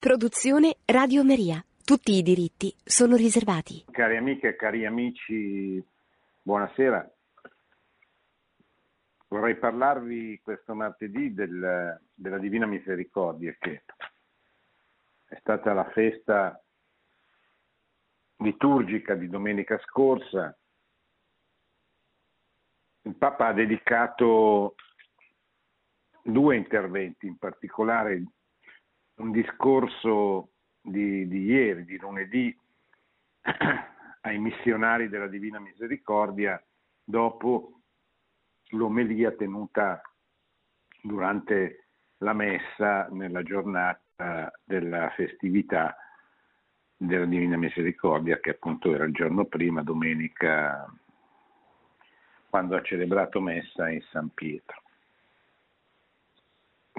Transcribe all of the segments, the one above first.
Produzione Radio Maria. Tutti i diritti sono riservati. Cari amiche e cari amici, buonasera. Vorrei parlarvi questo martedì del, della Divina Misericordia, che è stata la festa liturgica di domenica scorsa. Il Papa ha dedicato due interventi, in particolare un discorso di, di ieri, di lunedì, ai missionari della Divina Misericordia dopo l'omelia tenuta durante la messa nella giornata della festività della Divina Misericordia, che appunto era il giorno prima, domenica, quando ha celebrato messa in San Pietro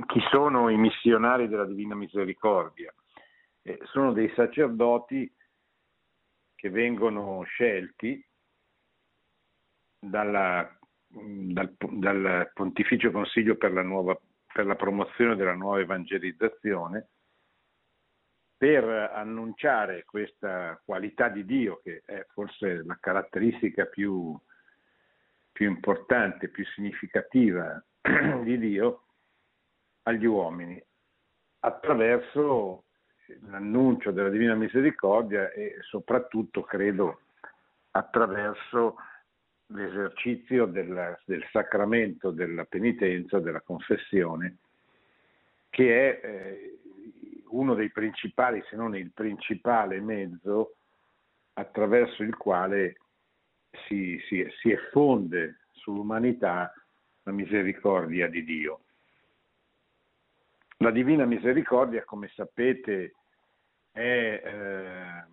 chi sono i missionari della Divina Misericordia? Eh, sono dei sacerdoti che vengono scelti dalla, dal, dal, Pontificio Consiglio per la, nuova, per la promozione della nuova evangelizzazione per annunciare questa qualità di Dio, che è forse la caratteristica più, più importante, più significativa di Dio, agli uomini attraverso l'annuncio della Divina Misericordia e soprattutto, credo, attraverso l'esercizio del, del sacramento della penitenza, della confessione, che è eh, uno dei principali, se non il principale mezzo attraverso il quale si, si, si effonde sull'umanità la misericordia di Dio. La Divina Misericordia, come sapete, è eh,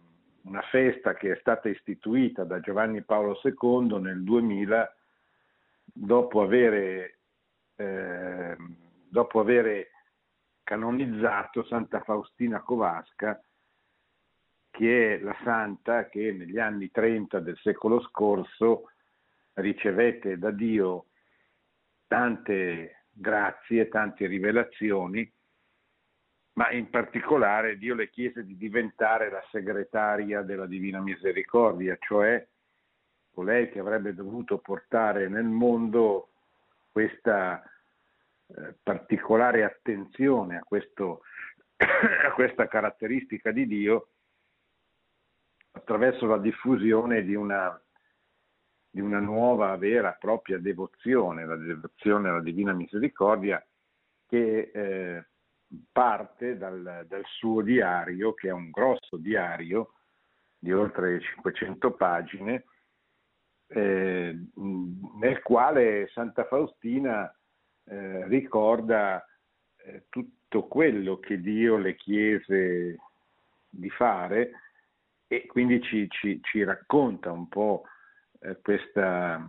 una festa che è stata istituita da Giovanni Paolo II nel 2000 dopo avere, eh, dopo avere canonizzato Santa Faustina Kowalska, che è la santa che negli anni 30 del secolo scorso ricevette da Dio tante grazie, tante rivelazioni ma in particolare Dio le chiese di diventare la segretaria della Divina Misericordia, cioè colei che avrebbe dovuto portare nel mondo questa eh, particolare attenzione a, questo, a questa caratteristica di Dio attraverso la diffusione di una, di una nuova vera e propria devozione, la devozione alla Divina Misericordia che eh, parte dal, dal, suo diario, che è un grosso diario di oltre 500 pagine, eh, nel quale Santa Faustina eh, ricorda eh, tutto quello che Dio le chiese di fare e quindi ci, ci, ci racconta un po' eh, questa,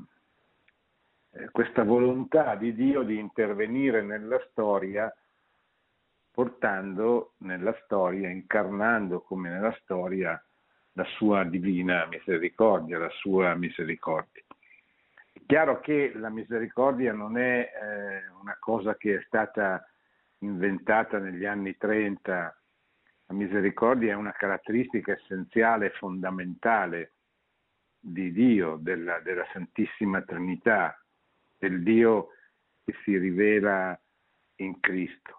eh, questa volontà di Dio di intervenire nella storia portando nella storia, incarnando come nella storia la sua divina misericordia, la sua misericordia. È chiaro che la misericordia non è eh, una cosa che è stata inventata negli anni 30, la misericordia è una caratteristica essenziale, fondamentale di Dio, della, della Santissima Trinità, del Dio che si rivela in Cristo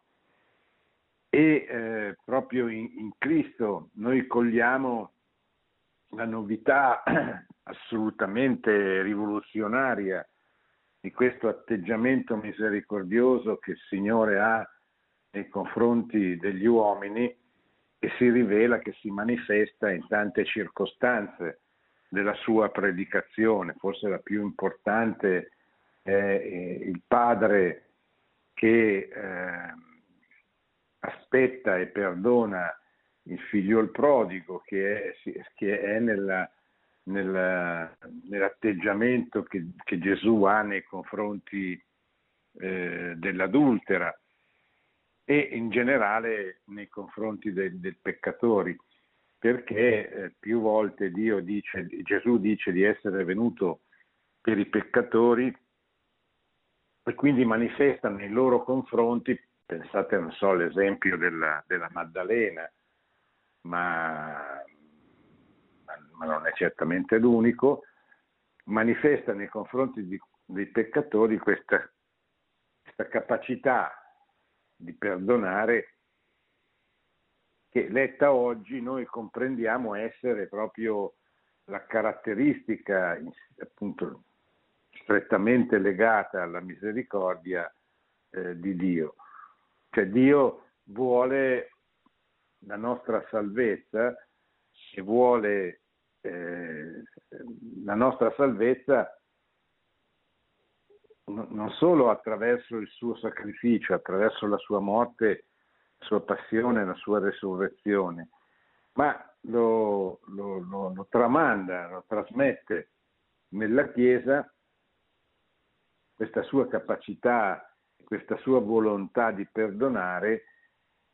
e eh, proprio in, in, Cristo noi cogliamo la novità assolutamente rivoluzionaria di questo atteggiamento misericordioso che il Signore ha nei confronti degli uomini e si rivela che si manifesta in tante circostanze della sua predicazione. Forse la più importante è eh, il Padre che eh, aspetta e perdona il figliol prodigo che è, che è nella, nella, nell'atteggiamento che, che, Gesù ha nei confronti eh, dell'adultera e in generale nei confronti dei, dei peccatori, perché eh, più volte dice, Gesù dice di essere venuto per i peccatori e quindi manifesta nei loro confronti pensate, non so, all'esempio della, della Maddalena, ma, ma, non è certamente l'unico, manifesta nei confronti di, dei peccatori questa, questa capacità di perdonare che letta oggi noi comprendiamo essere proprio la caratteristica appunto strettamente legata alla misericordia eh, di Dio. Cioè Dio vuole la nostra salvezza e vuole eh, la nostra salvezza non solo attraverso il suo sacrificio, attraverso la sua morte, la sua passione, la sua resurrezione, ma lo, lo, lo, lo tramanda, lo trasmette nella Chiesa questa sua capacità, questa sua volontà di perdonare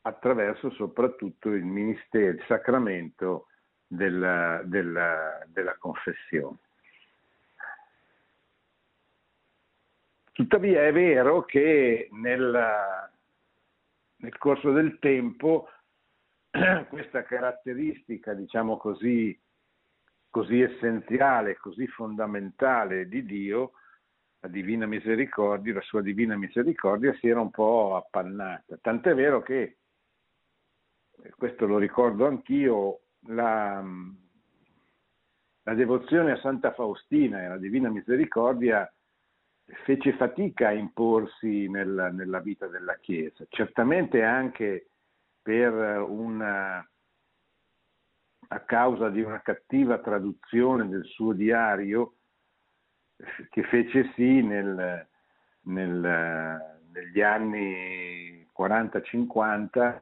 attraverso soprattutto il ministero, il sacramento della, della, della confessione. Tuttavia è vero che nel, nel corso del tempo questa caratteristica, diciamo così, così essenziale, così fondamentale di Dio, divina misericordia, la sua divina misericordia si era un po' appannata. Tant'è vero che, questo lo ricordo anch'io, la, la devozione a Santa Faustina e alla divina misericordia fece fatica a imporsi nel, nella vita della Chiesa, certamente anche per una, a causa di una cattiva traduzione del suo diario che fece sì nel, nel, negli anni 40-50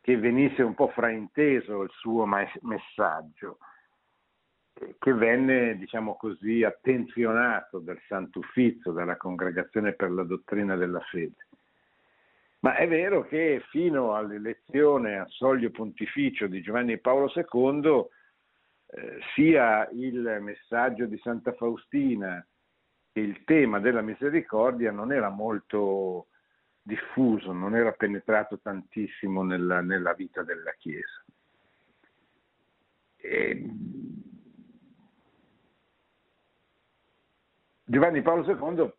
che venisse un po' frainteso il suo messaggio, che venne, diciamo così, attenzionato dal Sant'Uffizio, dalla Congregazione per la Dottrina della Fede. Ma è vero che fino all'elezione a soglio pontificio di Giovanni Paolo II eh, sia il messaggio di Santa Faustina che il tema della misericordia non era molto diffuso, non era penetrato tantissimo nella, nella vita della Chiesa. E Giovanni Paolo II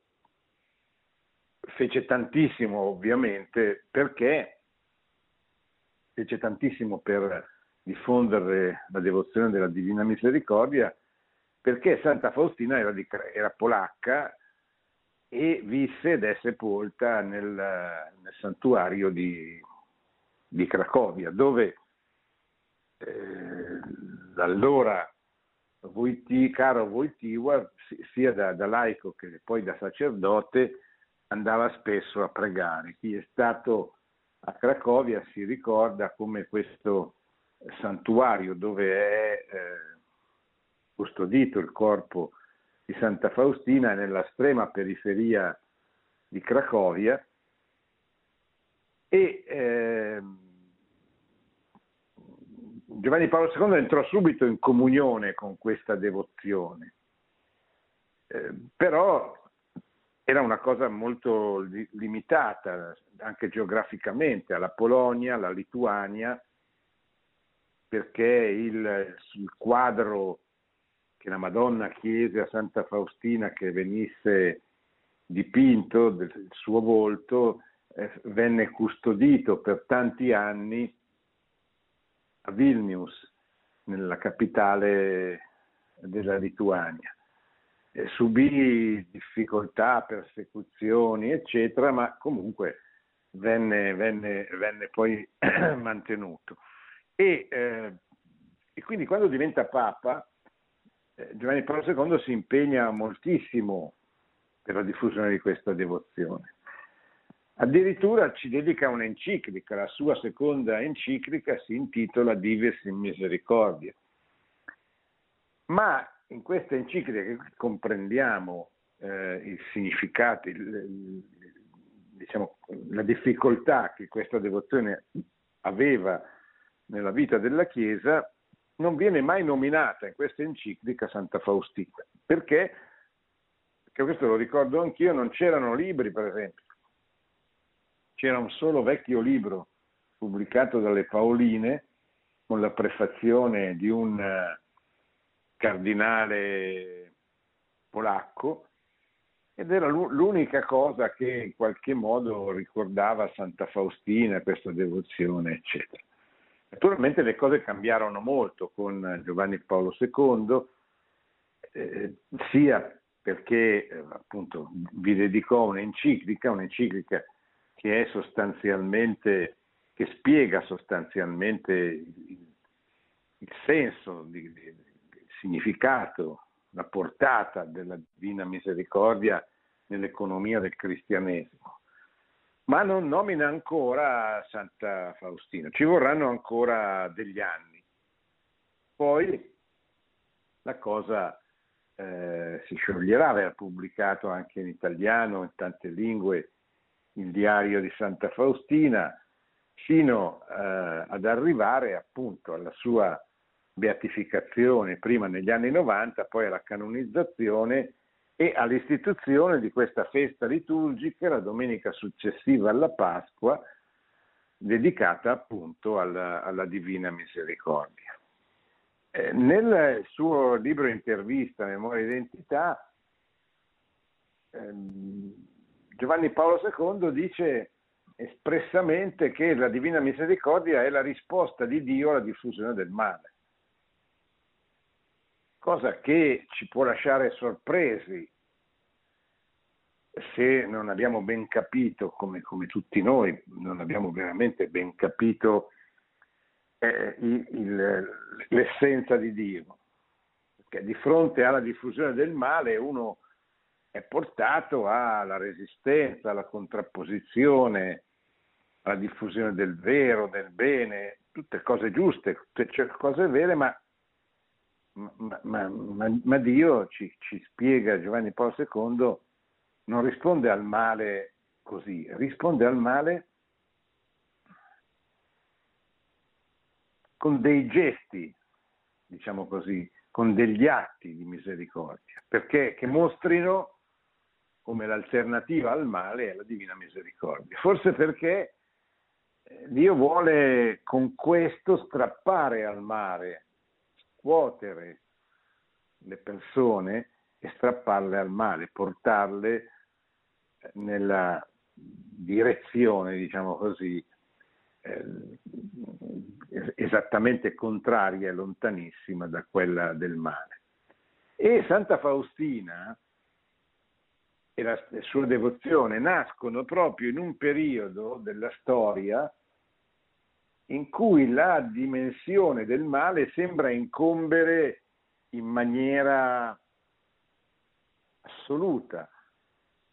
fece tantissimo ovviamente perché fece tantissimo per diffondere la devozione della Divina Misericordia perché Santa Faustina era, di, era polacca e visse ed è sepolta nel, nel santuario di, di, Cracovia, dove eh, l'allora Wojty, caro Wojtyła, sia da, da, laico che poi da sacerdote, andava spesso a pregare. Chi è stato a Cracovia si ricorda come questo santuario dove è eh, custodito il corpo di Santa Faustina nella estrema periferia di Cracovia e eh, Giovanni Paolo II entrò subito in comunione con questa devozione, eh, però era una cosa molto li- limitata anche geograficamente alla Polonia, alla Lituania, perché il, il quadro che la Madonna chiese a Santa Faustina che venisse dipinto del suo volto eh, venne custodito per tanti anni a Vilnius, nella capitale della Lituania. Eh, subì difficoltà, persecuzioni, eccetera, ma comunque venne, venne, venne poi mantenuto. E, eh, e, quindi quando diventa Papa, eh, Giovanni Paolo II si impegna moltissimo per la diffusione di questa devozione. Addirittura ci dedica un'enciclica, la sua seconda enciclica si intitola Dives in Misericordia. Ma in questa enciclica che comprendiamo eh, il significato, il, il, diciamo, la difficoltà che questa devozione aveva nella vita della Chiesa, non viene mai nominata in questa enciclica Santa Faustina. Perché? Perché questo lo ricordo anch'io, non c'erano libri, per esempio. c'era un solo vecchio libro pubblicato dalle Paoline con la prefazione di un eh, cardinale polacco ed era l'unica cosa che in qualche modo ricordava Santa Faustina, questa devozione, eccetera. Naturalmente le cose cambiarono molto con Giovanni Paolo II, eh, sia perché eh, appunto vi dedicò un'enciclica, un'enciclica che che spiega sostanzialmente il, il senso, il, il significato, la portata della Divina Misericordia nell'economia del cristianesimo. Ma non nomina ancora Santa Faustina, ci vorranno ancora degli anni. Poi la cosa eh, si scioglierà, aveva pubblicato anche in italiano, in tante lingue, il diario di Santa Faustina, fino eh, ad arrivare appunto alla sua beatificazione, prima negli anni 90, poi alla canonizzazione e all'istituzione di questa festa liturgica la domenica successiva alla Pasqua, dedicata appunto alla, alla Divina Misericordia. Eh, nel suo libro intervista Memoria e Identità, ehm, Giovanni Paolo II dice espressamente che la Divina Misericordia è la risposta di Dio alla diffusione del male, cosa che ci può lasciare sorpresi se non abbiamo ben capito, come, come tutti noi, non abbiamo veramente ben capito eh, il, l'essenza di Dio. Perché di fronte alla diffusione del male uno è portato alla resistenza, alla contrapposizione, alla diffusione del vero, del bene, tutte cose giuste, tutte cose vere, ma, ma, ma, ma Dio ci, ci, spiega, Giovanni Paolo II, non risponde al male così, risponde al male con dei gesti, diciamo così, con degli atti di misericordia, perché che mostrino come l'alternativa al male è la divina misericordia. Forse perché eh, Dio vuole con questo strappare al mare, scuotere le persone e strapparle al male, portarle nella direzione, diciamo così, eh, esattamente contraria e lontanissima da quella del male. E Santa Faustina e la sua devozione nascono proprio in un periodo della storia in cui la dimensione del male sembra incombere in maniera assoluta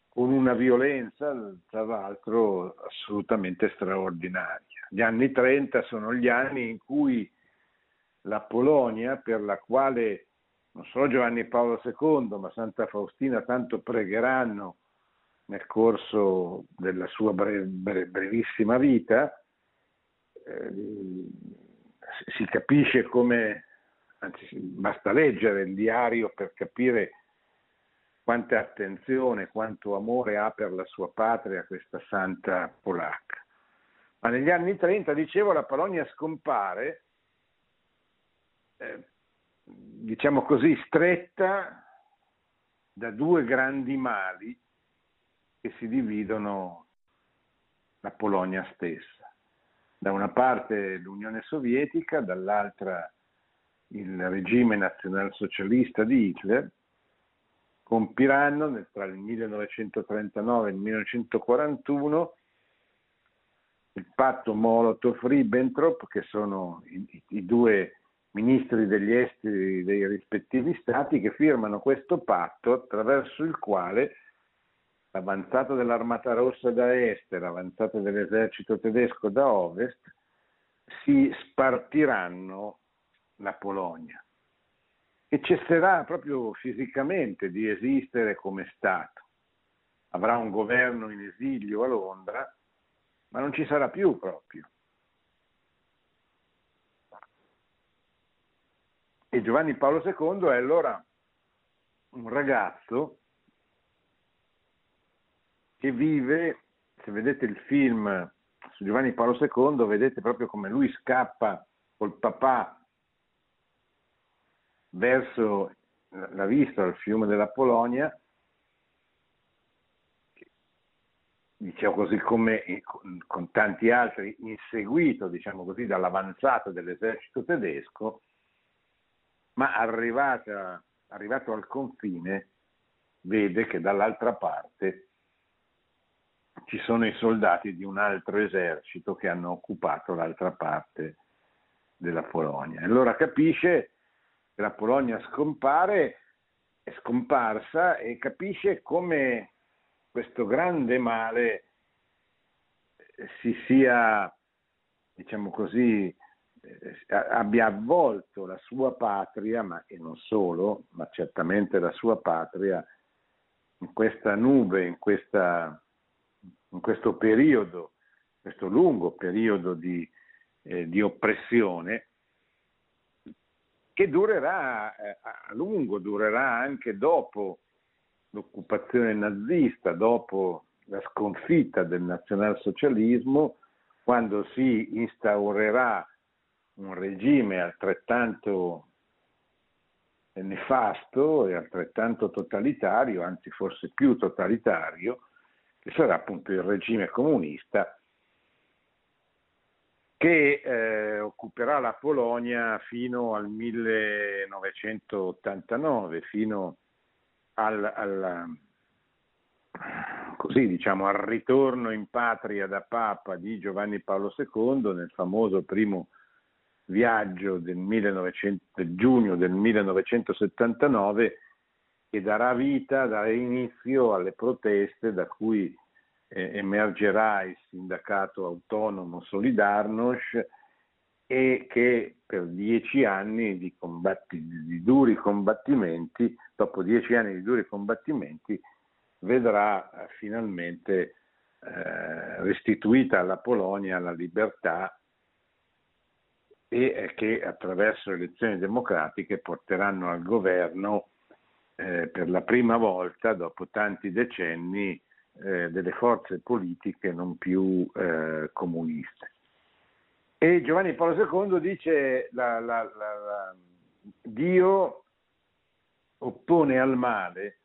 con una violenza, tra l'altro, assolutamente straordinaria. Gli anni 30 sono gli anni in cui la Polonia, per la quale non solo Giovanni Paolo II, ma Santa Faustina tanto pregheranno nel corso della sua bre- bre- brevissima vita, si capisce come, anzi basta leggere il diario per capire quanta attenzione, quanto amore ha per la sua patria questa santa polacca. Ma negli anni 30, dicevo, la Polonia scompare, eh, diciamo così, stretta da due grandi mali che si dividono la Polonia stessa. Da una parte l'Unione Sovietica, dall'altra il regime nazionalsocialista di Hitler, compiranno tra il 1939 e il 1941 il patto Molotov-Ribbentrop, che sono i, i, due ministri degli esteri dei rispettivi stati, che firmano questo patto attraverso il quale l'avanzata dell'Armata Rossa da est e l'avanzata dell'esercito tedesco da ovest si spartiranno la Polonia e cesserà proprio fisicamente di esistere come Stato. Avrà un governo in esilio a Londra, ma non ci sarà più proprio. E Giovanni Paolo II è allora un ragazzo che vive se vedete il film su Giovanni Paolo II, vedete proprio come lui scappa col papà verso la vista al fiume della Polonia, diciamo così come con tanti altri, inseguito diciamo così, dall'avanzata dell'esercito tedesco, ma arrivata, arrivato al confine vede che dall'altra parte ci sono i soldati di un altro esercito che hanno occupato l'altra parte della Polonia. Allora capisce che la Polonia scompare, è scomparsa e capisce come questo grande male si sia, diciamo così, eh, abbia avvolto la sua patria, ma e non solo, ma certamente la sua patria, in questa nube, in, questa, in questo periodo, questo lungo periodo di, eh, di oppressione, che durerà eh, a lungo, durerà anche dopo l'occupazione nazista, dopo la sconfitta del nazionalsocialismo, quando si instaurerà un regime altrettanto nefasto e altrettanto totalitario, anzi forse più totalitario, che sarà appunto il regime comunista che eh, occuperà la Polonia fino al 1989, fino al, al, così, diciamo, al ritorno in patria da Papa di Giovanni Paolo II nel famoso primo viaggio del, 1900, del giugno del 1979 che darà vita, darà inizio alle proteste da cui eh, emergerà il sindacato autonomo Solidarnosc e che per dieci anni di, combatti, di, duri combattimenti, dopo dieci anni di duri combattimenti, vedrà eh, finalmente eh, restituita alla Polonia la libertà e eh, che attraverso elezioni democratiche porteranno al governo eh, per la prima volta dopo tanti decenni eh, delle forze politiche non più eh, comuniste. E Giovanni Paolo II dice la, la, la, Dio oppone al male,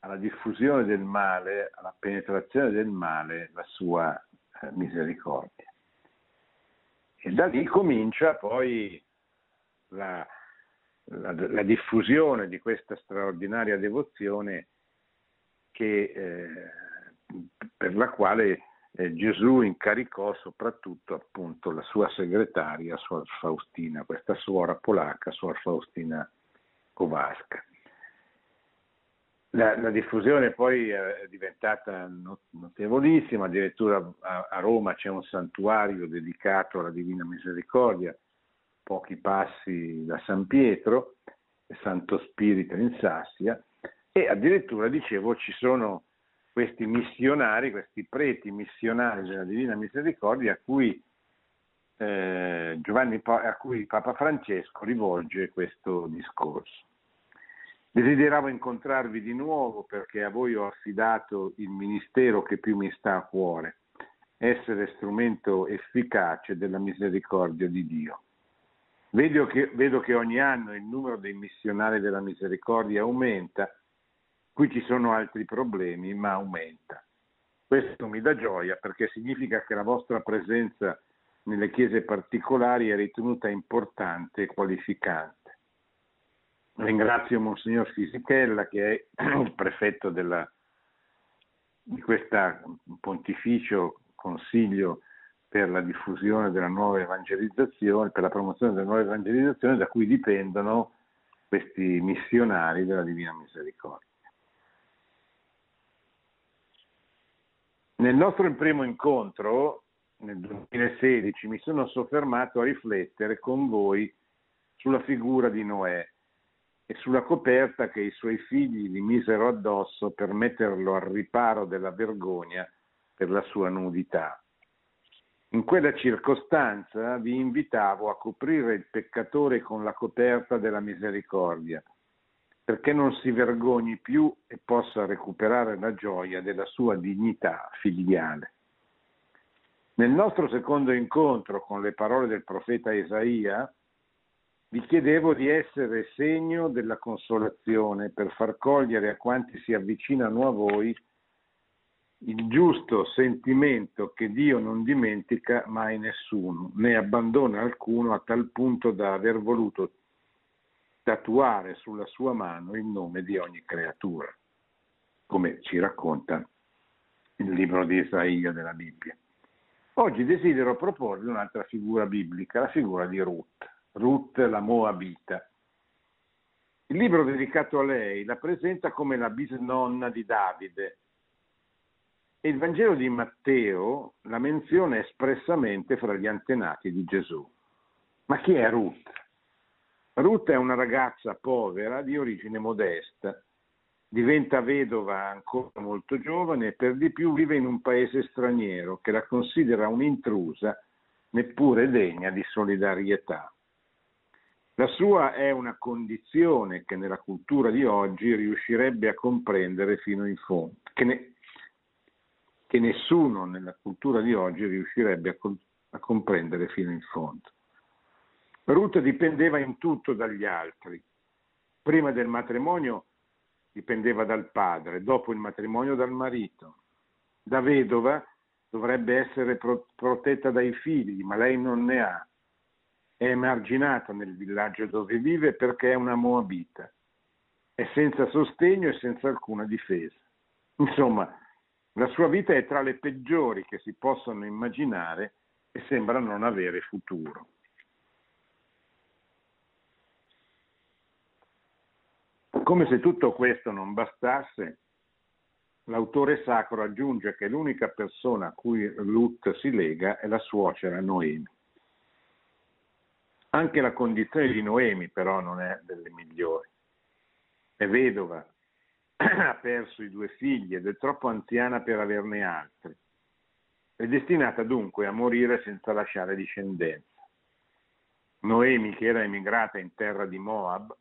alla diffusione del male, alla penetrazione del male, la sua eh, misericordia. E da lì comincia poi la, la, la diffusione di questa straordinaria devozione che, eh, per la quale eh, Gesù incaricò soprattutto appunto la sua segretaria, Suor Faustina, questa suora polacca, Suor Faustina Kowalska. La, la, diffusione poi è diventata notevolissima, addirittura a, a, Roma c'è un santuario dedicato alla Divina Misericordia, pochi passi da San Pietro, Santo Spirito in Sassia, e addirittura, dicevo, ci sono questi missionari, questi preti missionari della Divina Misericordia a cui, eh, Giovanni, a cui Papa Francesco rivolge questo discorso. Desideravo incontrarvi di nuovo perché a voi ho affidato il ministero che più mi sta a cuore, essere strumento efficace della misericordia di Dio. Vedo che, vedo che ogni anno il numero dei missionari della misericordia aumenta, qui ci sono altri problemi, ma aumenta. Questo mi dà gioia perché significa che la vostra presenza nelle chiese particolari è ritenuta importante e qualificante. Ringrazio Monsignor Fisichella che è il prefetto della, di questo pontificio consiglio per la diffusione della nuova evangelizzazione, per la promozione della nuova evangelizzazione da cui dipendono questi missionari della Divina Misericordia. Nel nostro primo incontro, nel 2016, mi sono soffermato a riflettere con voi sulla figura di Noè e sulla coperta che i suoi figli gli misero addosso per metterlo al riparo della vergogna per la sua nudità. In quella circostanza vi invitavo a coprire il peccatore con la coperta della misericordia, perché non si vergogni più e possa recuperare la gioia della sua dignità filiale. Nel nostro secondo incontro con le parole del profeta Isaia, vi chiedevo di essere segno della consolazione per far cogliere a quanti si avvicinano a voi il giusto sentimento che Dio non dimentica mai nessuno, né abbandona alcuno a tal punto da aver voluto tatuare sulla sua mano il nome di ogni creatura, come ci racconta il libro di Isaia della Bibbia. Oggi desidero proporvi un'altra figura biblica, la figura di Ruth, Ruth la Moabita. Il libro dedicato a lei la presenta come la bisnonna di Davide, il Vangelo di Matteo la menziona espressamente fra gli antenati di Gesù. Ma chi è Ruth? Ruth è una ragazza povera di origine modesta, diventa vedova ancora molto giovane e per di più vive in un paese straniero che la considera un'intrusa neppure degna di solidarietà. La sua è una condizione che nella cultura di oggi riuscirebbe a comprendere fino in fondo, che, ne, che nessuno nella cultura di oggi riuscirebbe a, com- a comprendere fino in fondo. Ruth dipendeva in tutto dagli altri. Prima del matrimonio dipendeva dal padre, dopo il matrimonio dal marito. Da vedova dovrebbe essere pro- protetta dai figli, ma lei non ne ha. È emarginata nel villaggio dove vive perché è una moabita. È senza sostegno e senza alcuna difesa. Insomma, la sua vita è tra le peggiori che si possono immaginare e sembra non avere futuro. Come se tutto questo non bastasse, l'autore sacro aggiunge che l'unica persona a cui Ruth si lega è la suocera Noemi. Anche la condizione di Noemi però non è delle migliori. È vedova, ha perso i due figli ed è troppo anziana per averne altri. È destinata dunque a morire senza lasciare discendenza. Noemi, che era emigrata in terra di Moab,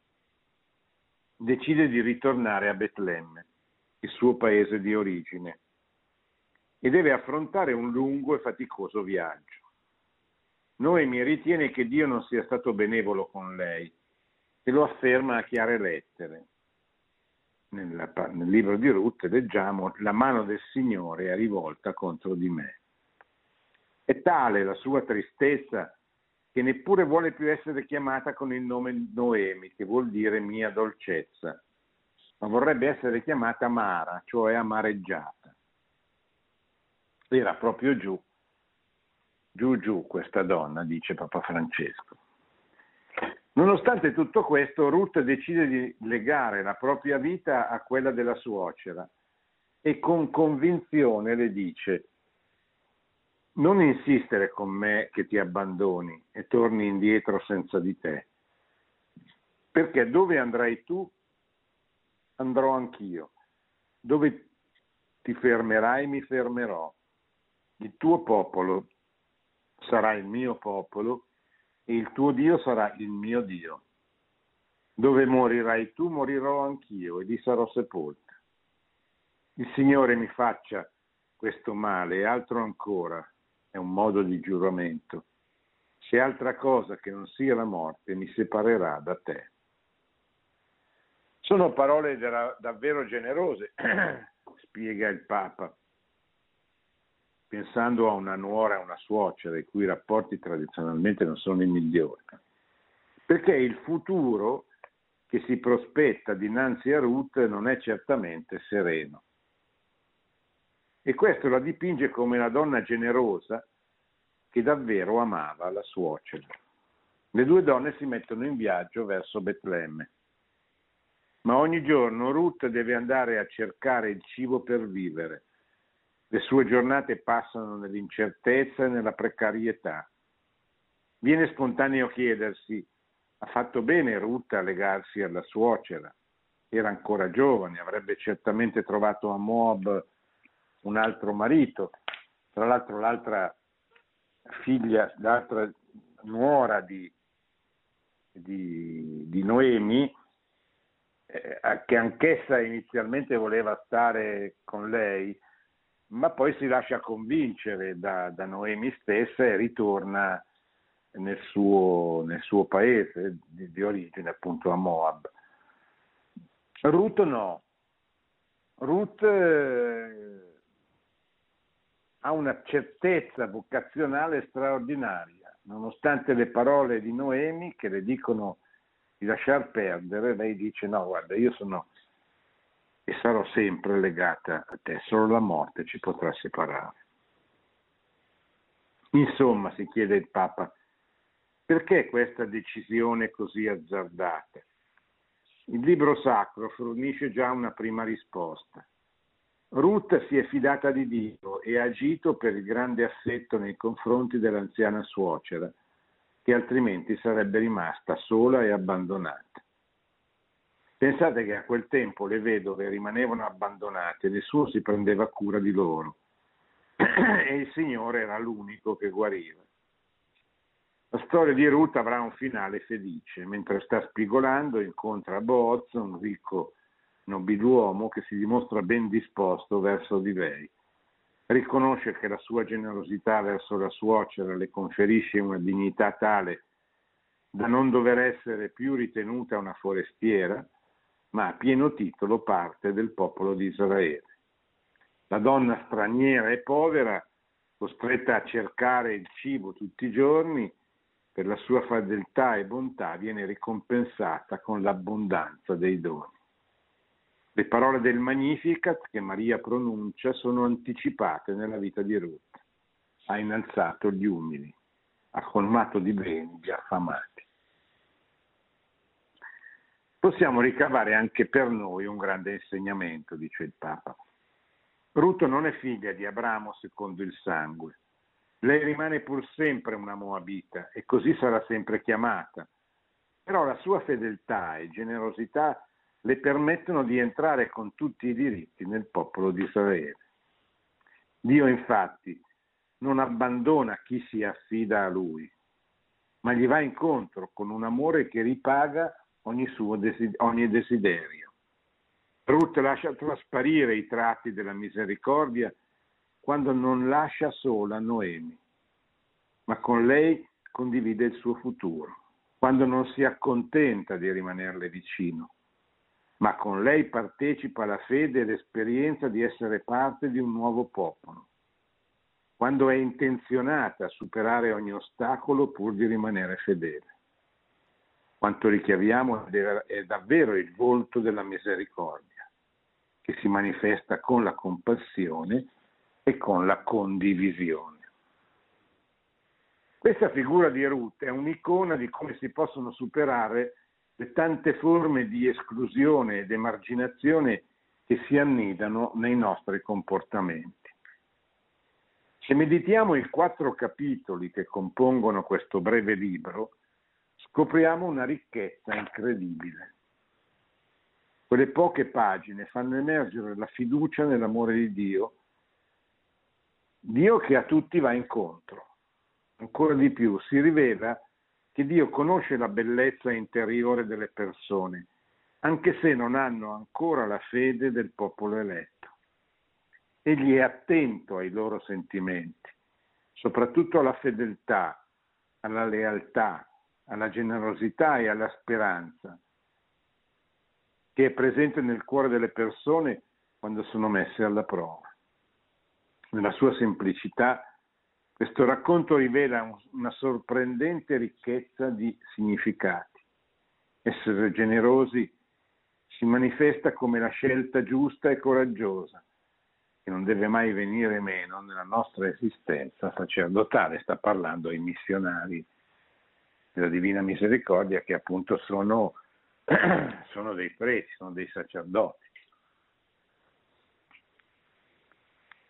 decide di ritornare a Betlemme, il suo paese di origine, e deve affrontare un lungo e faticoso viaggio. Noemi ritiene che Dio non sia stato benevolo con lei e lo afferma a chiare lettere nel, nel libro di Ruth leggiamo la mano del Signore è rivolta contro di me. È tale la sua tristezza che neppure vuole più essere chiamata con il nome Noemi, che vuol dire mia dolcezza, ma vorrebbe essere chiamata Mara, cioè amareggiata. Era proprio giù, giù giù questa donna, dice Papa Francesco. Nonostante tutto questo, Ruth decide di legare la propria vita a quella della suocera e con convinzione le dice non insistere con me che ti abbandoni e torni indietro senza di te, perché dove andrai tu andrò anch'io, dove ti fermerai mi fermerò, il tuo popolo sarà il mio popolo e il tuo Dio sarà il mio Dio. Dove morirai tu, morirò anch'io e vi sarò sepolta. Il Signore mi faccia questo male e altro ancora, è un modo di giuramento. Se altra cosa che non sia la morte mi separerà da te. Sono parole davvero generose, spiega il Papa pensando a una nuora e una suocera, i cui rapporti tradizionalmente non sono i migliori. Perché il futuro che si prospetta dinanzi a Ruth non è certamente sereno. E questo la dipinge come una donna generosa che davvero amava la suocera. Le due donne si mettono in viaggio verso Betlemme. Ma ogni giorno Ruth deve andare a cercare il cibo per vivere le sue giornate passano nell'incertezza e nella precarietà. Viene spontaneo chiedersi, ha fatto bene Ruth a legarsi alla suocera? Era ancora giovane, avrebbe certamente trovato a Moab un altro marito. Tra l'altro l'altra figlia, l'altra nuora di, di, di Noemi, eh, che anch'essa inizialmente voleva stare con lei, ma poi si lascia convincere da, da Noemi stessa e ritorna nel suo, nel suo paese di, di, origine, appunto a Moab. Ruth no. Ruth eh, ha una certezza vocazionale straordinaria, nonostante le parole di Noemi che le dicono di lasciar perdere, lei dice no, guarda, io sono e sarò sempre legata a te, solo la morte ci potrà separare. Insomma, si chiede il Papa, perché questa decisione così azzardata? Il libro sacro fornisce già una prima risposta. Ruth si è fidata di Dio e ha agito per il grande affetto nei confronti dell'anziana suocera, che altrimenti sarebbe rimasta sola e abbandonata. Pensate che a quel tempo le vedove rimanevano abbandonate, nessuno si prendeva cura di loro e il Signore era l'unico che guariva. La storia di Ruth avrà un finale felice. Mentre sta spigolando incontra Boaz, un ricco nobiluomo che si dimostra ben disposto verso di lei. Riconosce che la sua generosità verso la suocera le conferisce una dignità tale da non dover essere più ritenuta una forestiera, ma a pieno titolo parte del popolo di Israele. La donna straniera e povera, costretta a cercare il cibo tutti i giorni, per la sua fedeltà e bontà viene ricompensata con l'abbondanza dei doni. Le parole del Magnificat che Maria pronuncia sono anticipate nella vita di Ruth. Ha innalzato gli umili, ha colmato di beni gli affamati possiamo ricavare anche per noi un grande insegnamento, dice il Papa. Ruto non è figlia di Abramo secondo il sangue. Lei rimane pur sempre una Moabita e così sarà sempre chiamata. Però la sua fedeltà e generosità le permettono di entrare con tutti i diritti nel popolo di Israele. Dio infatti non abbandona chi si affida a lui, ma gli va incontro con un amore che ripaga ogni suo desid- ogni desiderio. Ruth lascia trasparire i tratti della misericordia quando non lascia sola Noemi, ma con lei condivide il suo futuro, quando non si accontenta di rimanerle vicino, ma con lei partecipa alla fede e l'esperienza di essere parte di un nuovo popolo, quando è intenzionata a superare ogni ostacolo pur di rimanere fedele. Quanto richiamiamo è davvero il volto della misericordia, che si manifesta con la compassione e con la condivisione. Questa figura di Ruth è un'icona di come si possono superare le tante forme di esclusione ed emarginazione che si annidano nei nostri comportamenti. Se meditiamo i quattro capitoli che compongono questo breve libro, scopriamo una ricchezza incredibile. Quelle poche pagine fanno emergere la fiducia nell'amore di Dio, Dio che a tutti va incontro. Ancora di più, si rivela che Dio conosce la bellezza interiore delle persone, anche se non hanno ancora la fede del popolo eletto. Egli è attento ai loro sentimenti, soprattutto alla fedeltà, alla lealtà, alla generosità e alla speranza che è presente nel cuore delle persone quando sono messe alla prova. Nella sua semplicità questo racconto rivela una sorprendente ricchezza di significati. Essere generosi si manifesta come la scelta giusta e coraggiosa, che non deve mai venire meno nella nostra esistenza sacerdotale. Sta parlando ai missionari della Divina Misericordia che appunto sono, sono dei preti, sono dei sacerdoti.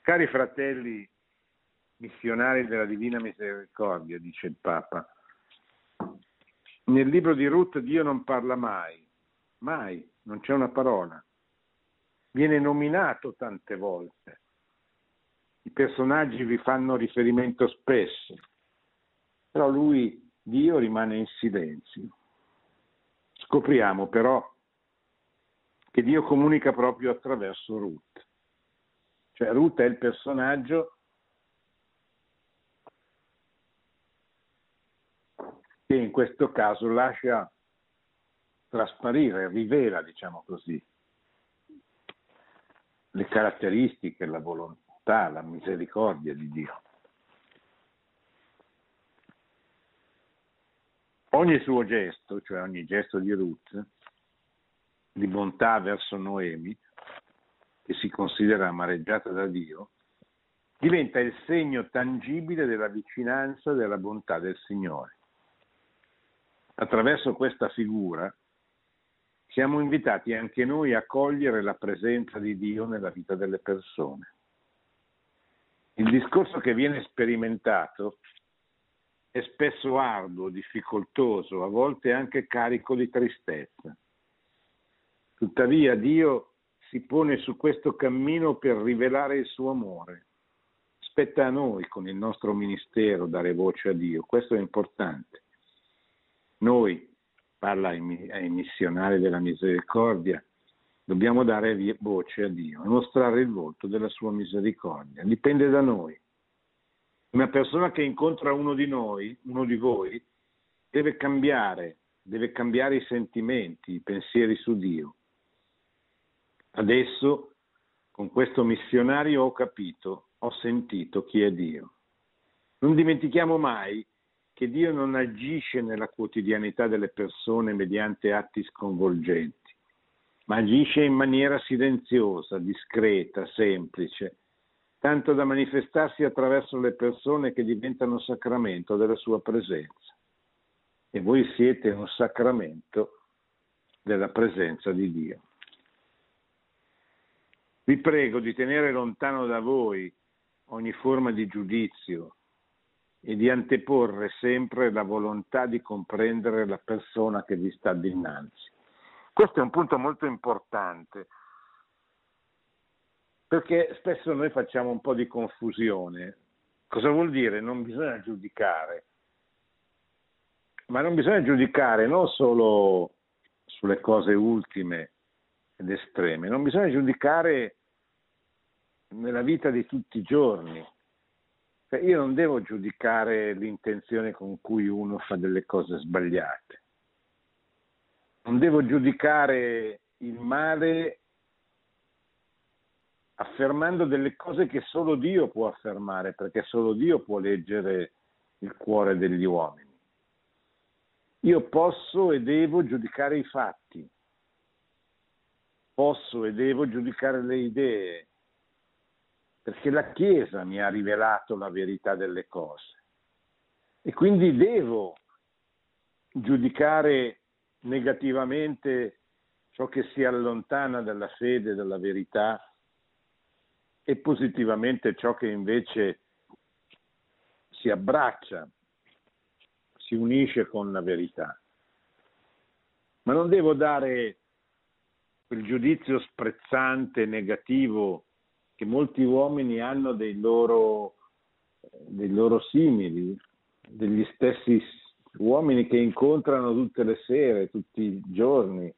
Cari fratelli missionari della Divina Misericordia, dice il Papa, nel libro di Ruth Dio non parla mai, mai, non c'è una parola. Viene nominato tante volte. I personaggi vi fanno riferimento spesso, però lui Dio rimane in silenzio. Scopriamo però che Dio comunica proprio attraverso Ruth. Cioè Ruth è il personaggio che in questo caso lascia trasparire, rivela, diciamo così, le caratteristiche, la volontà, la misericordia di Dio. Ogni suo gesto, cioè ogni gesto di Ruth, di bontà verso Noemi, che si considera amareggiata da Dio, diventa il segno tangibile della vicinanza e della bontà del Signore. Attraverso questa figura siamo invitati anche noi a cogliere la presenza di Dio nella vita delle persone. Il discorso che viene sperimentato è spesso arduo, difficoltoso, a volte anche carico di tristezza. Tuttavia Dio si pone su questo cammino per rivelare il suo amore. Spetta a noi con il nostro ministero dare voce a Dio, questo è importante. Noi, parla ai, ai missionari della misericordia, dobbiamo dare voce a Dio e mostrare il volto della sua misericordia. Dipende da noi. Una persona che incontra uno di noi, uno di voi, deve cambiare, deve cambiare i sentimenti, i pensieri su Dio. Adesso, con questo missionario, ho capito, ho sentito chi è Dio. Non dimentichiamo mai che Dio non agisce nella quotidianità delle persone mediante atti sconvolgenti, ma agisce in maniera silenziosa, discreta, semplice, tanto da manifestarsi attraverso le persone che diventano sacramento della sua presenza. E voi siete un sacramento della presenza di Dio. Vi prego di tenere lontano da voi ogni forma di giudizio e di anteporre sempre la volontà di comprendere la persona che vi sta dinanzi. Questo è un punto molto importante perché spesso noi facciamo un po' di confusione. Cosa vuol dire? Non bisogna giudicare, ma non bisogna giudicare non solo sulle cose ultime ed estreme, non bisogna giudicare nella vita di tutti i giorni. Cioè, io non devo giudicare l'intenzione con cui uno fa delle cose sbagliate. Non devo giudicare il male affermando delle cose che solo Dio può affermare, perché solo Dio può leggere il cuore degli uomini. Io posso e devo giudicare i fatti, posso e devo giudicare le idee, perché la Chiesa mi ha rivelato la verità delle cose. E quindi devo giudicare negativamente ciò che si allontana dalla fede, dalla verità e positivamente ciò che invece si abbraccia, si unisce con la verità. Ma non devo dare quel giudizio sprezzante, negativo, che molti uomini hanno dei loro, dei loro simili, degli stessi uomini che incontrano tutte le sere, tutti i giorni,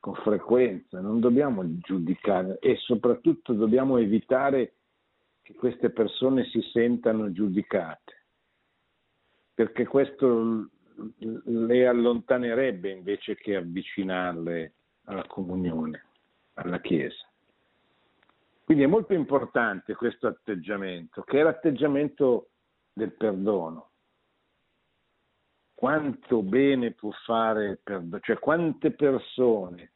con frequenza, non dobbiamo giudicare e soprattutto dobbiamo evitare che queste persone si sentano giudicate, perché questo le allontanerebbe invece che avvicinarle alla comunione, alla Chiesa. Quindi è molto importante questo atteggiamento, che è l'atteggiamento del perdono. Quanto bene può fare perdono, cioè quante persone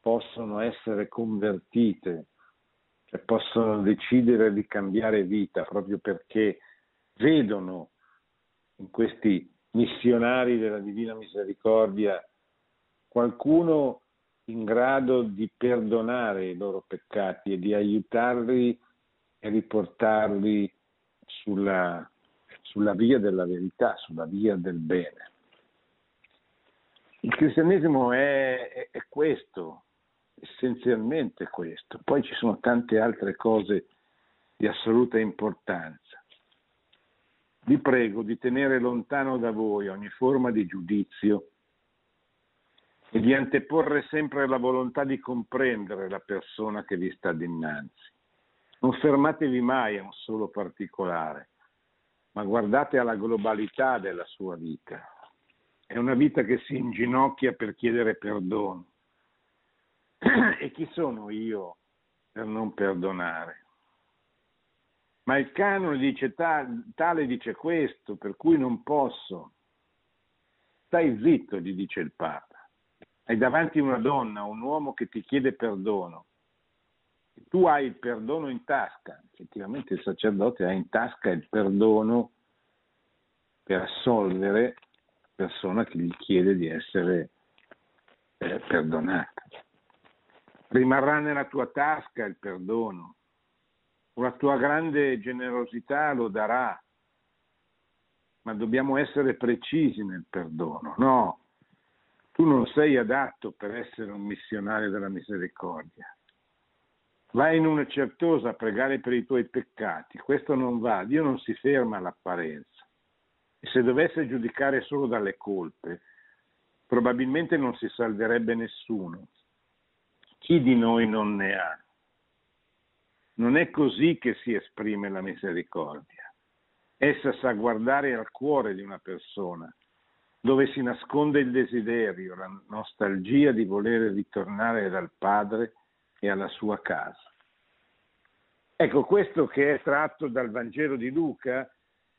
possono essere convertite, cioè possono decidere di cambiare vita proprio perché vedono in questi missionari della Divina Misericordia qualcuno in grado di perdonare i loro peccati e di aiutarli e riportarli sulla, sulla via della verità, sulla via del bene. Il cristianesimo è, è, è questo, essenzialmente questo. Poi ci sono tante altre cose di assoluta importanza. Vi prego di tenere lontano da voi ogni forma di giudizio e di anteporre sempre la volontà di comprendere la persona che vi sta dinanzi. Non fermatevi mai a un solo particolare, ma guardate alla globalità della sua vita. È una vita che si inginocchia per chiedere perdono. E chi sono io per non perdonare? Ma il canone dice tale dice questo, per cui non posso. Stai zitto, gli dice il Papa. Hai davanti una donna, un uomo che ti chiede perdono. Tu hai il perdono in tasca. Effettivamente il sacerdote ha in tasca il perdono per assolvere la persona che gli chiede di essere eh, perdonata. Rimarrà nella tua tasca il perdono. La tua grande generosità lo darà ma dobbiamo essere precisi nel perdono. No, tu non sei adatto per essere un missionario della misericordia. Vai in una certosa a pregare per i tuoi peccati, questo non va, Dio non si ferma all'apparenza. E se dovesse giudicare solo dalle colpe, probabilmente non si salverebbe nessuno. Chi di noi non ne ha? Non è così che si esprime la misericordia. Essa sa guardare al cuore di una persona, dove si nasconde il desiderio, la nostalgia di voler ritornare dal padre e alla sua casa. Ecco, questo che è tratto dal Vangelo di Luca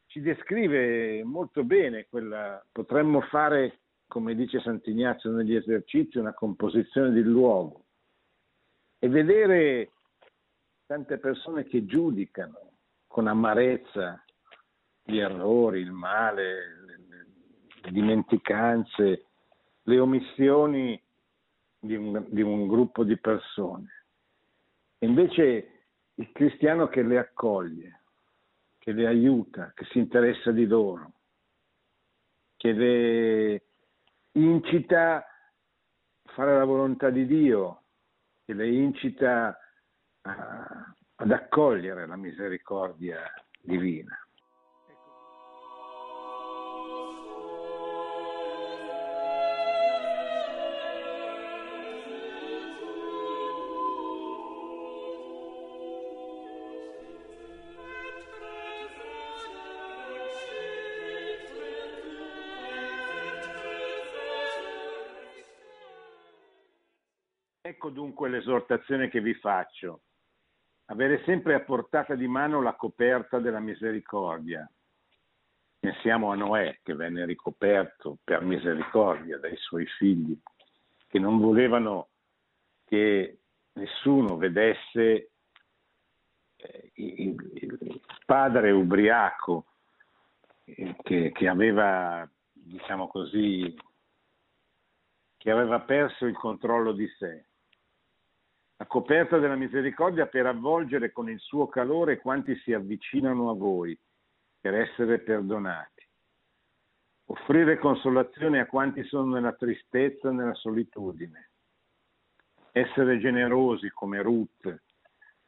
ci descrive molto bene quella, potremmo fare, come dice Sant'Ignazio negli esercizi, una composizione di luogo e vedere tante persone che giudicano con amarezza gli errori, il male, le dimenticanze, le omissioni di un, di un gruppo di persone. Invece il cristiano che le accoglie, che le aiuta, che si interessa di loro, che le incita a fare la volontà di Dio, che le incita a, ad accogliere la misericordia divina. Ecco dunque l'esortazione che vi faccio. Avere sempre a portata di mano la coperta della misericordia. Pensiamo a Noè che venne ricoperto per misericordia dai suoi figli, che non volevano che nessuno vedesse eh, il padre ubriaco eh, che, che aveva, diciamo così, che aveva perso il controllo di sé la coperta della misericordia per avvolgere con il suo calore quanti si avvicinano a voi, per essere perdonati. Offrire consolazione a quanti sono nella tristezza nella solitudine. Essere generosi come Ruth,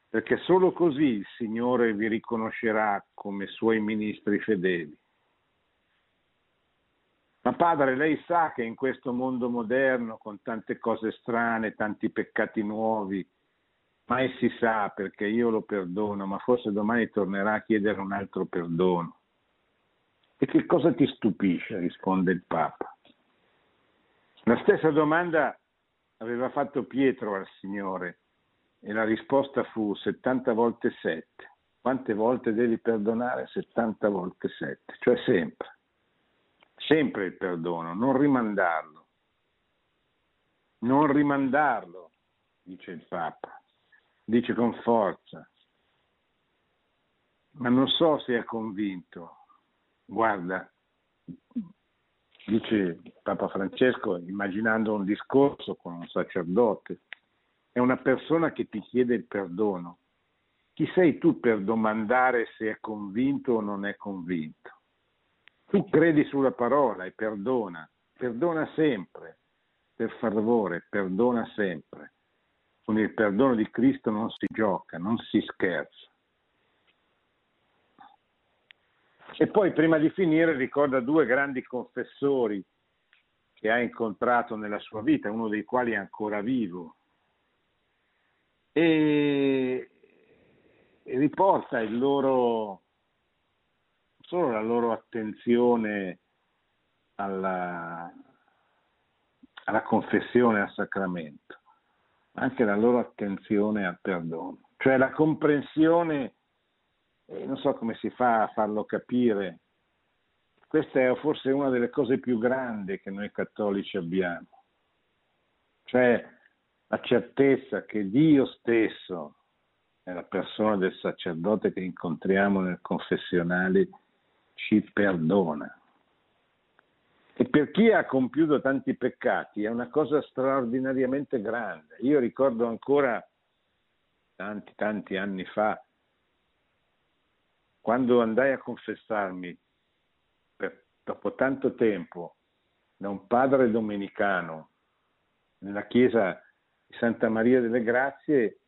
perché solo così il Signore vi riconoscerà come suoi ministri fedeli. Ma padre, lei sa che in questo mondo moderno, con tante cose strane, tanti peccati nuovi, mai si sa perché io lo perdono, ma forse domani tornerà a chiedere un altro perdono. E che cosa ti stupisce? risponde il Papa. La stessa domanda aveva fatto Pietro al Signore e la risposta fu 70 volte 7. Quante volte devi perdonare? 70 volte 7, cioè sempre sempre il perdono, non rimandarlo. Non rimandarlo, dice il Papa, dice con forza. Ma non so se è convinto. Guarda, dice Papa Francesco, immaginando un discorso con un sacerdote, è una persona che ti chiede il perdono. Chi sei tu per domandare se è convinto o non è convinto? Tu credi sulla parola e perdona, perdona sempre, per favore, perdona sempre. Con il perdono di Cristo non si gioca, non si scherza. E poi prima di finire ricorda due grandi confessori che ha incontrato nella sua vita, uno dei quali è ancora vivo. E, riporta il loro, solo la loro attenzione alla, alla confessione al sacramento, ma anche la loro attenzione al perdono, cioè la comprensione, eh, non so come si fa a farlo capire, questa è forse una delle cose più grandi che noi cattolici abbiamo, cioè la certezza che Dio stesso, nella persona del sacerdote che incontriamo nel confessionale, ci perdona. E per chi ha compiuto tanti peccati è una cosa straordinariamente grande. Io ricordo ancora tanti, tanti anni fa, quando andai a confessarmi dopo tanto tempo da un padre domenicano nella chiesa di Santa Maria delle Grazie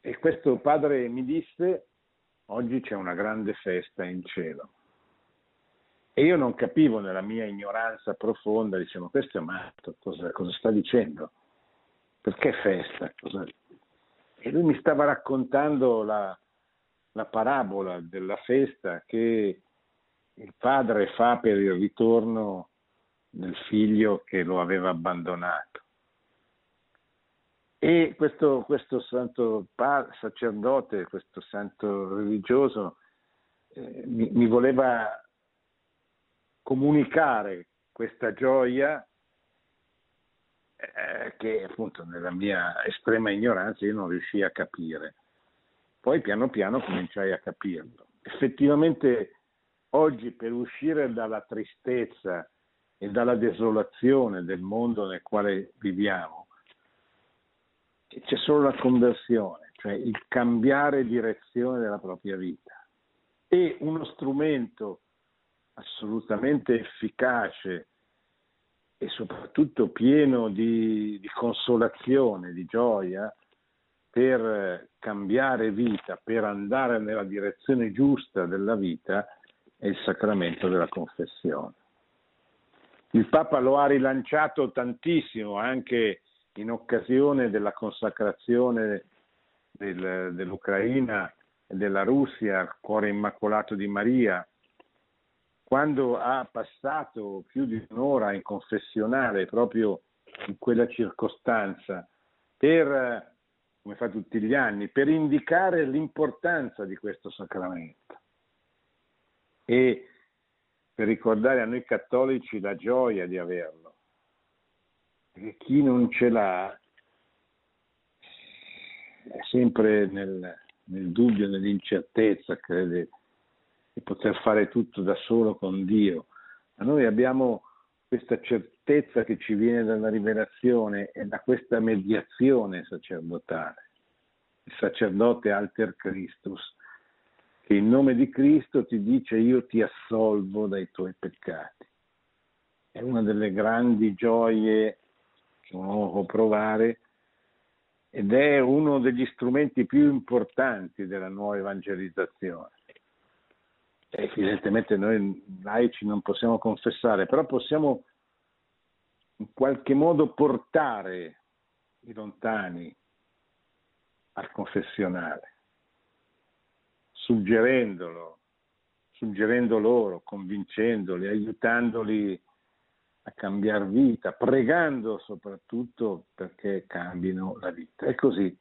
e questo padre mi disse oggi c'è una grande festa in cielo. E io non capivo nella mia ignoranza profonda, dicevo, questo è matto, cosa, cosa sta dicendo? Perché festa? Cosa... E lui mi stava raccontando la, la parabola della festa che il padre fa per il ritorno del figlio che lo aveva abbandonato. E questo, questo santo sacerdote, questo santo religioso, eh, mi, mi, voleva comunicare questa gioia eh, che appunto nella mia estrema ignoranza io non riuscii a capire. Poi piano piano cominciai a capirlo. Effettivamente oggi per uscire dalla tristezza e dalla desolazione del mondo nel quale viviamo, c'è solo la conversione, cioè il cambiare direzione della propria vita. E uno strumento assolutamente efficace e soprattutto pieno di, di consolazione, di gioia, per cambiare vita, per andare nella direzione giusta della vita, è il sacramento della confessione. Il Papa lo ha rilanciato tantissimo anche in occasione della consacrazione del, dell'Ucraina e della Russia al cuore immacolato di Maria, quando ha passato più di un'ora in confessionale proprio in quella circostanza per come fa tutti gli anni, per indicare l'importanza di questo sacramento e per ricordare a noi cattolici la gioia di averlo. Perché chi non ce l'ha è sempre nel, nel dubbio, nell'incertezza, crede di poter fare tutto da solo con Dio. Ma noi abbiamo questa certezza che ci viene dalla rivelazione e da questa mediazione sacerdotale, il sacerdote alter Christus, che in nome di Cristo ti dice io ti assolvo dai tuoi peccati. È una delle grandi gioie può provare ed è uno degli strumenti più importanti della nuova evangelizzazione. Evidentemente noi laici non possiamo confessare, però possiamo in qualche modo portare i lontani al confessionale, suggerendolo, suggerendo loro, convincendoli, aiutandoli a cambiare vita, pregando soprattutto perché cambino la vita. E così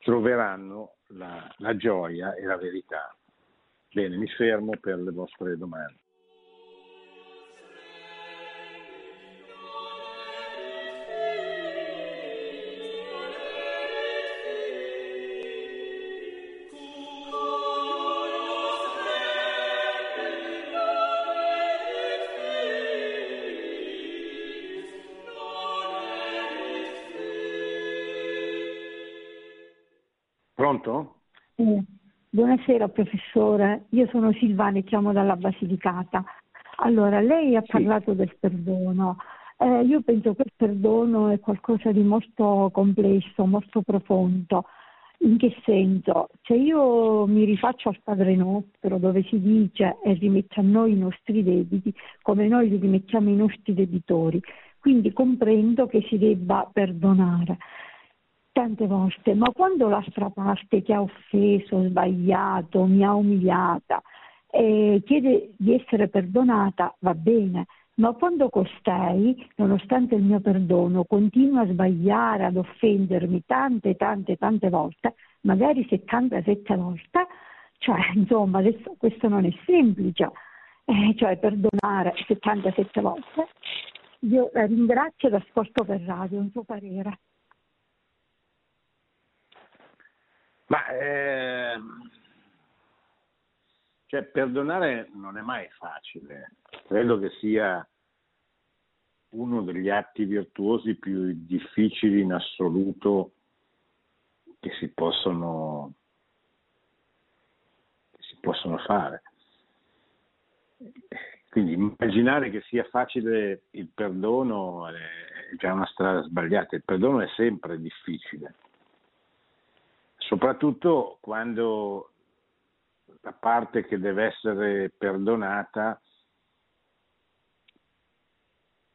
troveranno la, la gioia e la verità. Bene, mi fermo per le vostre domande. Pronto? Sì. Buonasera professore, io sono Silvana e chiamo dalla Basilicata. Allora, lei ha sì. parlato del perdono. Eh, io penso che il perdono è qualcosa di molto complesso, molto profondo. In che senso? Cioè io mi rifaccio al Padre nostro dove si dice e rimette a noi i nostri debiti come noi li rimettiamo ai nostri debitori. Quindi comprendo che si debba perdonare. Tante volte, ma quando l'altra parte ti ha offeso, sbagliato, mi ha umiliata e chiede di essere perdonata, va bene, ma quando costei, nonostante il mio perdono, continua a sbagliare, ad offendermi tante, tante, tante volte, magari 77 volte, cioè insomma adesso questo non è semplice, eh, cioè perdonare 77 volte. Io la ringrazio e l'ascolto per radio, un suo parere. Ma eh, cioè, perdonare non è mai facile, credo che sia uno degli atti virtuosi più difficili in assoluto che si possono, che si possono fare. Quindi immaginare che sia facile il perdono è già una strada sbagliata, il perdono è sempre difficile soprattutto quando la parte che deve essere perdonata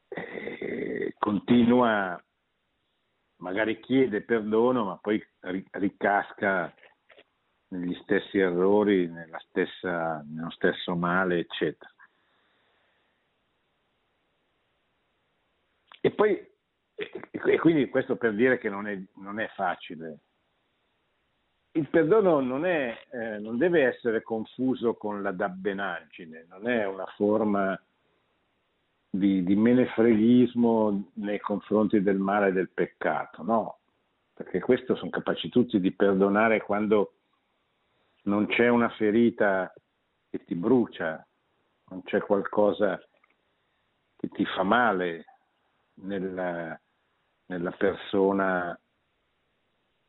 eh, continua, magari chiede perdono, ma poi ricasca negli stessi errori, stessa, nello stesso male, eccetera. E poi, e quindi questo per dire che non è, non è facile il perdono non, è, eh, non, deve essere confuso con la dabbenaggine, non è una forma di, di menefreghismo nei confronti del male e del peccato, no, perché questo sono capaci tutti di perdonare quando non c'è una ferita che ti brucia, non c'è qualcosa che ti fa male nella, nella persona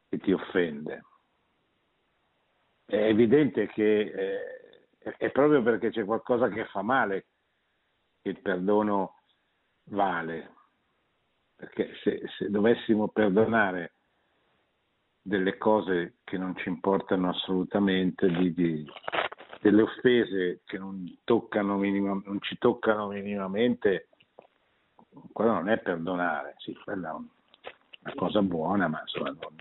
che ti offende è evidente che eh, è proprio perché c'è qualcosa che fa male che il perdono vale. Perché se, se dovessimo perdonare delle cose che non ci importano assolutamente, di, di, delle offese che non, toccano minima, non, ci toccano minimamente, quello non è perdonare, sì, quella è una cosa buona, ma insomma, non...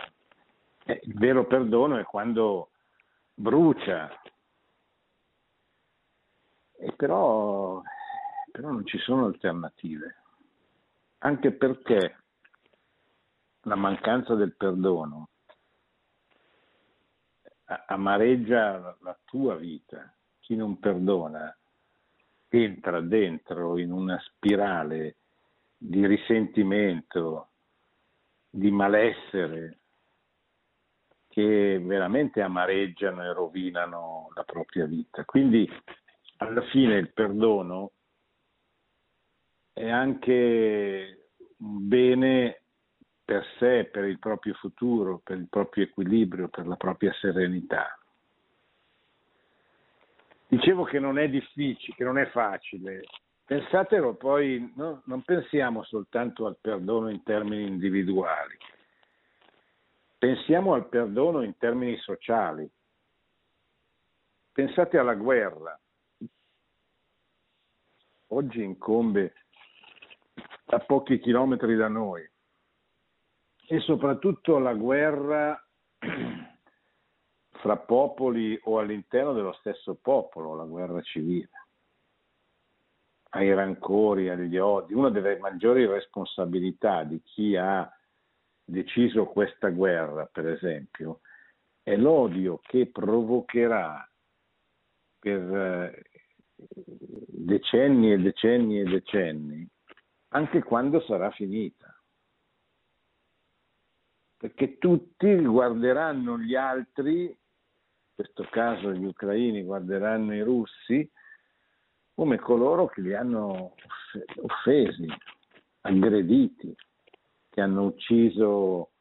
eh, il vero perdono è quando brucia. E però, però non ci sono alternative, anche perché la mancanza del perdono amareggia la tua vita. Chi non perdona entra dentro in una spirale di risentimento, di malessere, che veramente amareggiano e rovinano la propria vita. Quindi alla fine il perdono è anche un bene per sé, per il proprio futuro, per il proprio equilibrio, per la propria serenità. Dicevo che non è difficile, che non è facile. Pensatelo poi, no? non pensiamo soltanto al perdono in termini individuali, Pensiamo al perdono in termini sociali. Pensate alla guerra. Oggi incombe a pochi chilometri da noi e soprattutto la guerra fra popoli o all'interno dello stesso popolo, la guerra civile, ai rancori, agli odi. Una delle maggiori responsabilità di chi ha deciso questa guerra, per esempio, è l'odio che provocherà per eh, decenni e decenni e decenni, anche quando sarà finita. Perché tutti guarderanno gli altri, in questo caso gli ucraini guarderanno i russi, come coloro che li hanno offesi, aggrediti che hanno ucciso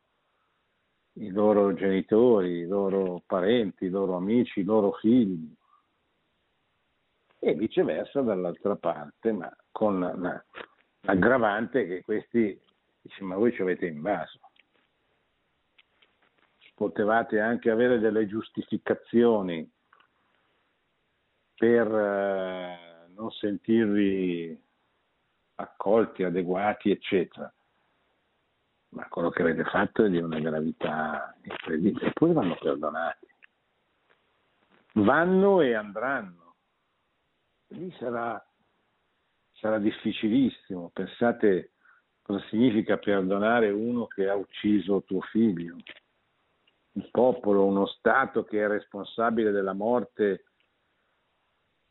i loro genitori, i loro parenti, i loro amici, i loro figli e viceversa dall'altra parte, ma con l'aggravante che questi dice ma voi ci avete invaso. Potevate anche avere delle giustificazioni per eh, non sentirvi accolti, adeguati, eccetera ma quello che avete fatto è di una gravità incredibile, eppure vanno perdonati. Vanno e andranno. Lì sarà, sarà difficilissimo. Pensate cosa significa perdonare uno che ha ucciso tuo figlio, un popolo, uno Stato che è responsabile della morte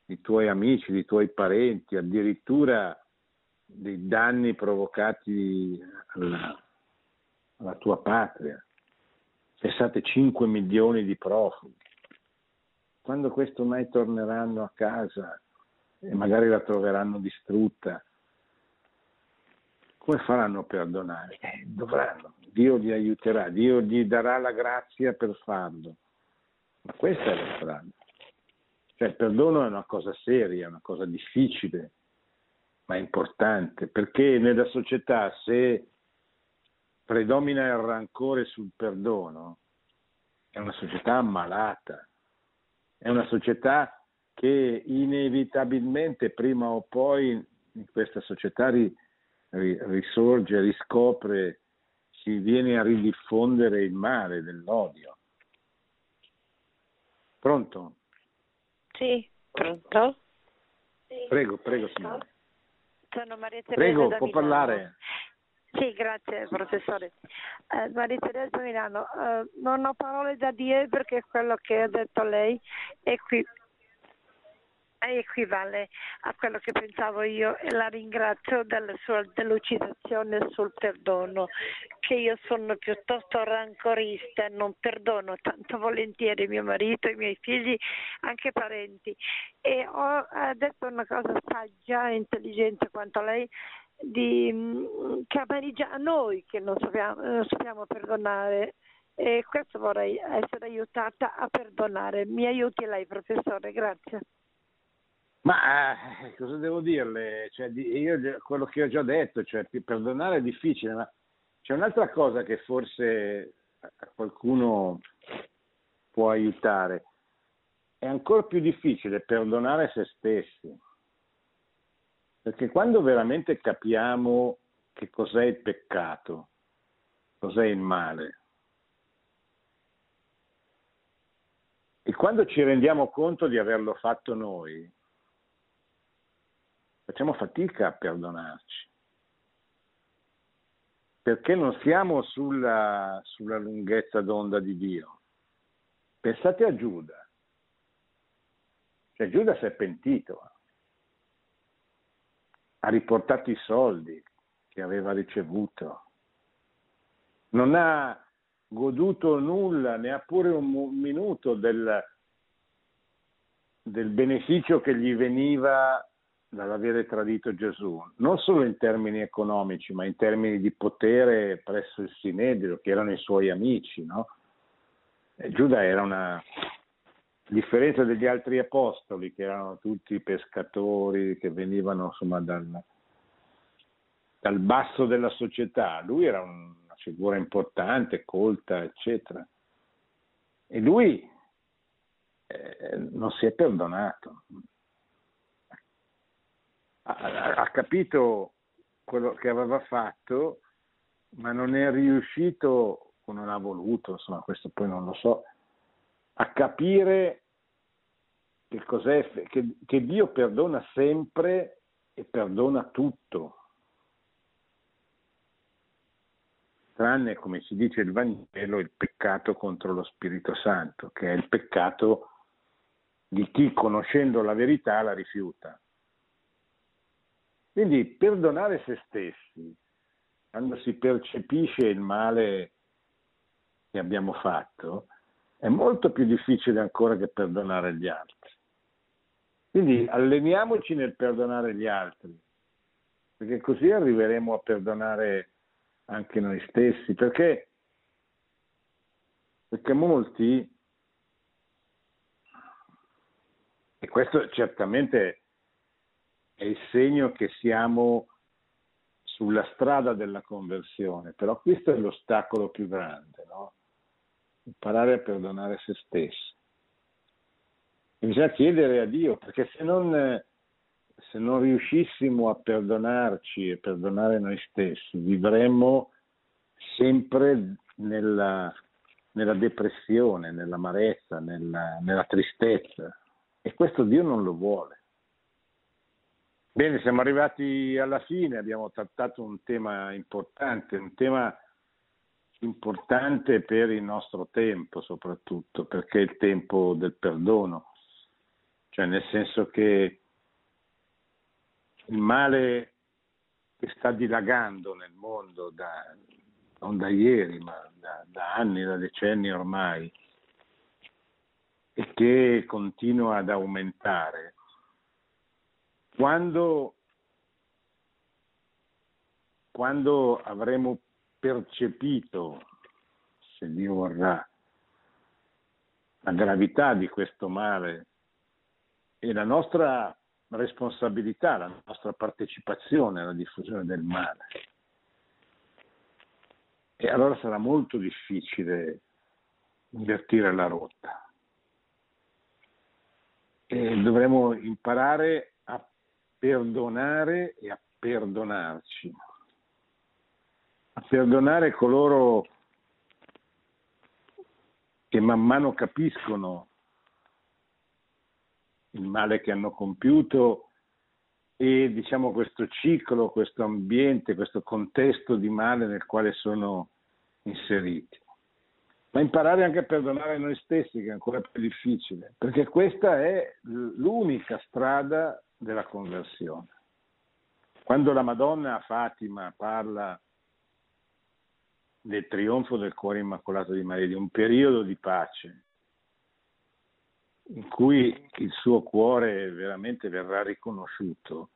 di tuoi amici, di tuoi parenti, addirittura dei danni provocati alla, alla tua patria. Pensate 5 milioni di profughi. Quando questo mai torneranno a casa e magari la troveranno distrutta, come faranno a perdonare? Eh, dovranno, Dio li aiuterà, Dio gli darà la grazia per farlo. Ma questa è la strada. Cioè il perdono è una cosa seria, una cosa difficile, ma importante, perché nella società se predomina il rancore sul perdono, è una società ammalata, è una società che inevitabilmente prima o poi in questa società ri, ri, risorge, riscopre, si viene a ridiffondere il male dell'odio. Pronto? Sì, pronto? Prego, prego signore. Sono Maria Teresa Prego, può parlare. Sì, grazie professore. Eh, Maria Teresa Milano, eh, non ho parole da dire perché quello che ha detto lei è qui equivale a quello che pensavo io e la ringrazio della sua delucidazione sul perdono, che io sono piuttosto rancorista e non perdono tanto volentieri mio marito, i miei figli, anche parenti. E ho detto una cosa saggia e intelligente quanto lei di, che amareggia a noi che non sappiamo, non sappiamo perdonare e questo vorrei essere aiutata a perdonare. Mi aiuti lei professore, grazie. Ma eh, cosa devo dirle? Cioè, io quello che ho già detto, cioè, perdonare è difficile, ma c'è un'altra cosa che forse a qualcuno può aiutare. È ancora più difficile perdonare se stessi. Perché quando veramente capiamo che cos'è il peccato, cos'è il male, e quando ci rendiamo conto di averlo fatto noi, facciamo fatica a perdonarci, perché non siamo sulla, sulla lunghezza d'onda di Dio. Pensate a Giuda, cioè Giuda si è pentito, ha riportato i soldi che aveva ricevuto, non ha goduto nulla, neppure un minuto del, del beneficio che gli veniva dall'avere tradito Gesù, non solo in termini economici, ma in termini di potere presso il Sinedrio, che erano i suoi amici. No? Giuda era una a differenza degli altri apostoli, che erano tutti pescatori, che venivano insomma, dal, dal basso della società, lui era una figura importante, colta, eccetera. E lui eh, non si è perdonato, ha, ha capito quello che aveva fatto, ma non è riuscito, o non ha voluto, insomma questo poi non lo so, a capire che, cos'è, che, che Dio perdona sempre e perdona tutto. tranne, come si dice il Vangelo, il peccato contro lo Spirito Santo, che è il peccato di chi conoscendo la verità la rifiuta. Quindi perdonare se stessi, quando si percepisce il male che abbiamo fatto, è molto più difficile ancora che perdonare gli altri. Quindi alleniamoci nel perdonare gli altri, perché così arriveremo a perdonare anche noi stessi, perché, perché molti, e questo certamente è il segno che siamo sulla strada della conversione, però questo è l'ostacolo più grande, no? Imparare a perdonare se stessi. E bisogna chiedere a Dio, perché se non, se non riuscissimo a perdonarci e perdonare noi stessi, vivremmo sempre nella, nella depressione, nell'amarezza, nella, nella tristezza. E questo Dio non lo vuole. Bene, siamo arrivati alla fine, abbiamo trattato un tema importante, un tema importante per il nostro tempo soprattutto, perché è il tempo del perdono, cioè nel senso che il male che sta dilagando nel mondo da, non da ieri, ma da, da anni, da decenni ormai, e che continua ad aumentare, quando, quando avremo percepito, se Dio vorrà, la gravità di questo male e la nostra responsabilità, la nostra partecipazione alla diffusione del male. E allora sarà molto difficile invertire la rotta. E dovremo imparare a perdonare e a perdonarci, perdonare coloro che man mano capiscono il male che hanno compiuto e diciamo questo ciclo, questo ambiente, questo contesto di male nel quale sono inseriti. Ma imparare anche a perdonare noi stessi, che è ancora più difficile, perché questa è l'unica strada della conversione. Quando la Madonna Fatima parla del trionfo del cuore immacolato di Maria, di un periodo di pace, in cui il suo cuore veramente verrà riconosciuto.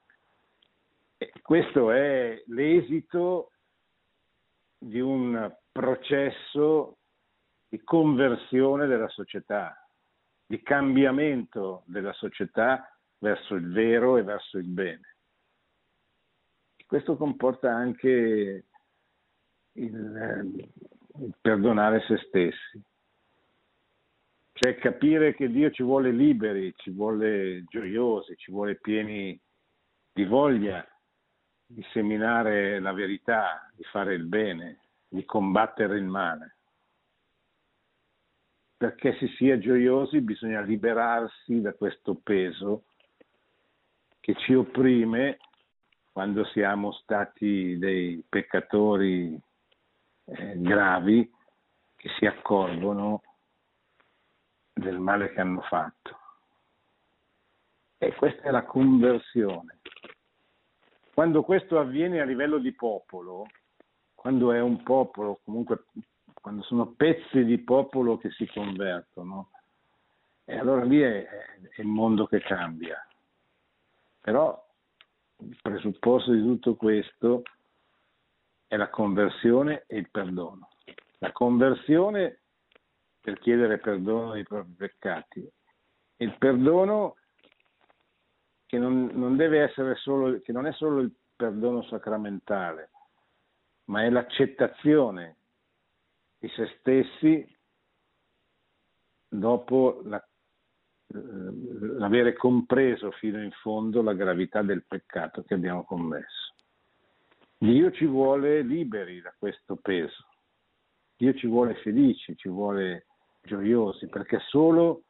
E questo è l'esito di un processo di conversione della società, di cambiamento della società verso il vero e verso il bene. Questo comporta anche il, il perdonare se stessi cioè capire che Dio ci vuole liberi, ci vuole gioiosi, ci vuole pieni di voglia di seminare la verità, di fare il bene, di combattere il male. Perché si sia gioiosi bisogna liberarsi da questo peso che ci opprime quando siamo stati dei peccatori eh, gravi che si accorgono del male che hanno fatto. E questa è la conversione. Quando questo avviene a livello di popolo, quando è un popolo, comunque quando sono pezzi di popolo che si convertono, e allora lì è, è il mondo che cambia. Però il presupposto di tutto questo è la conversione e il perdono. La conversione per chiedere perdono dei propri peccati. Il perdono che non, non deve essere solo, che non è solo il perdono sacramentale, ma è l'accettazione di se stessi dopo la, l'avere compreso fino in fondo la gravità del peccato che abbiamo commesso. Dio ci vuole liberi da questo peso, Dio ci vuole felici, ci vuole gioiosi, perché solo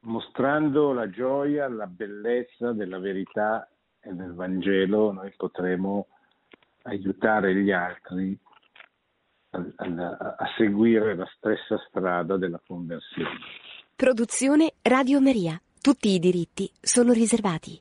mostrando la gioia, la bellezza della verità e del Vangelo noi potremo aiutare gli altri a, a, a seguire la stessa strada della conversione. Produzione Radio Maria. Tutti i diritti sono riservati.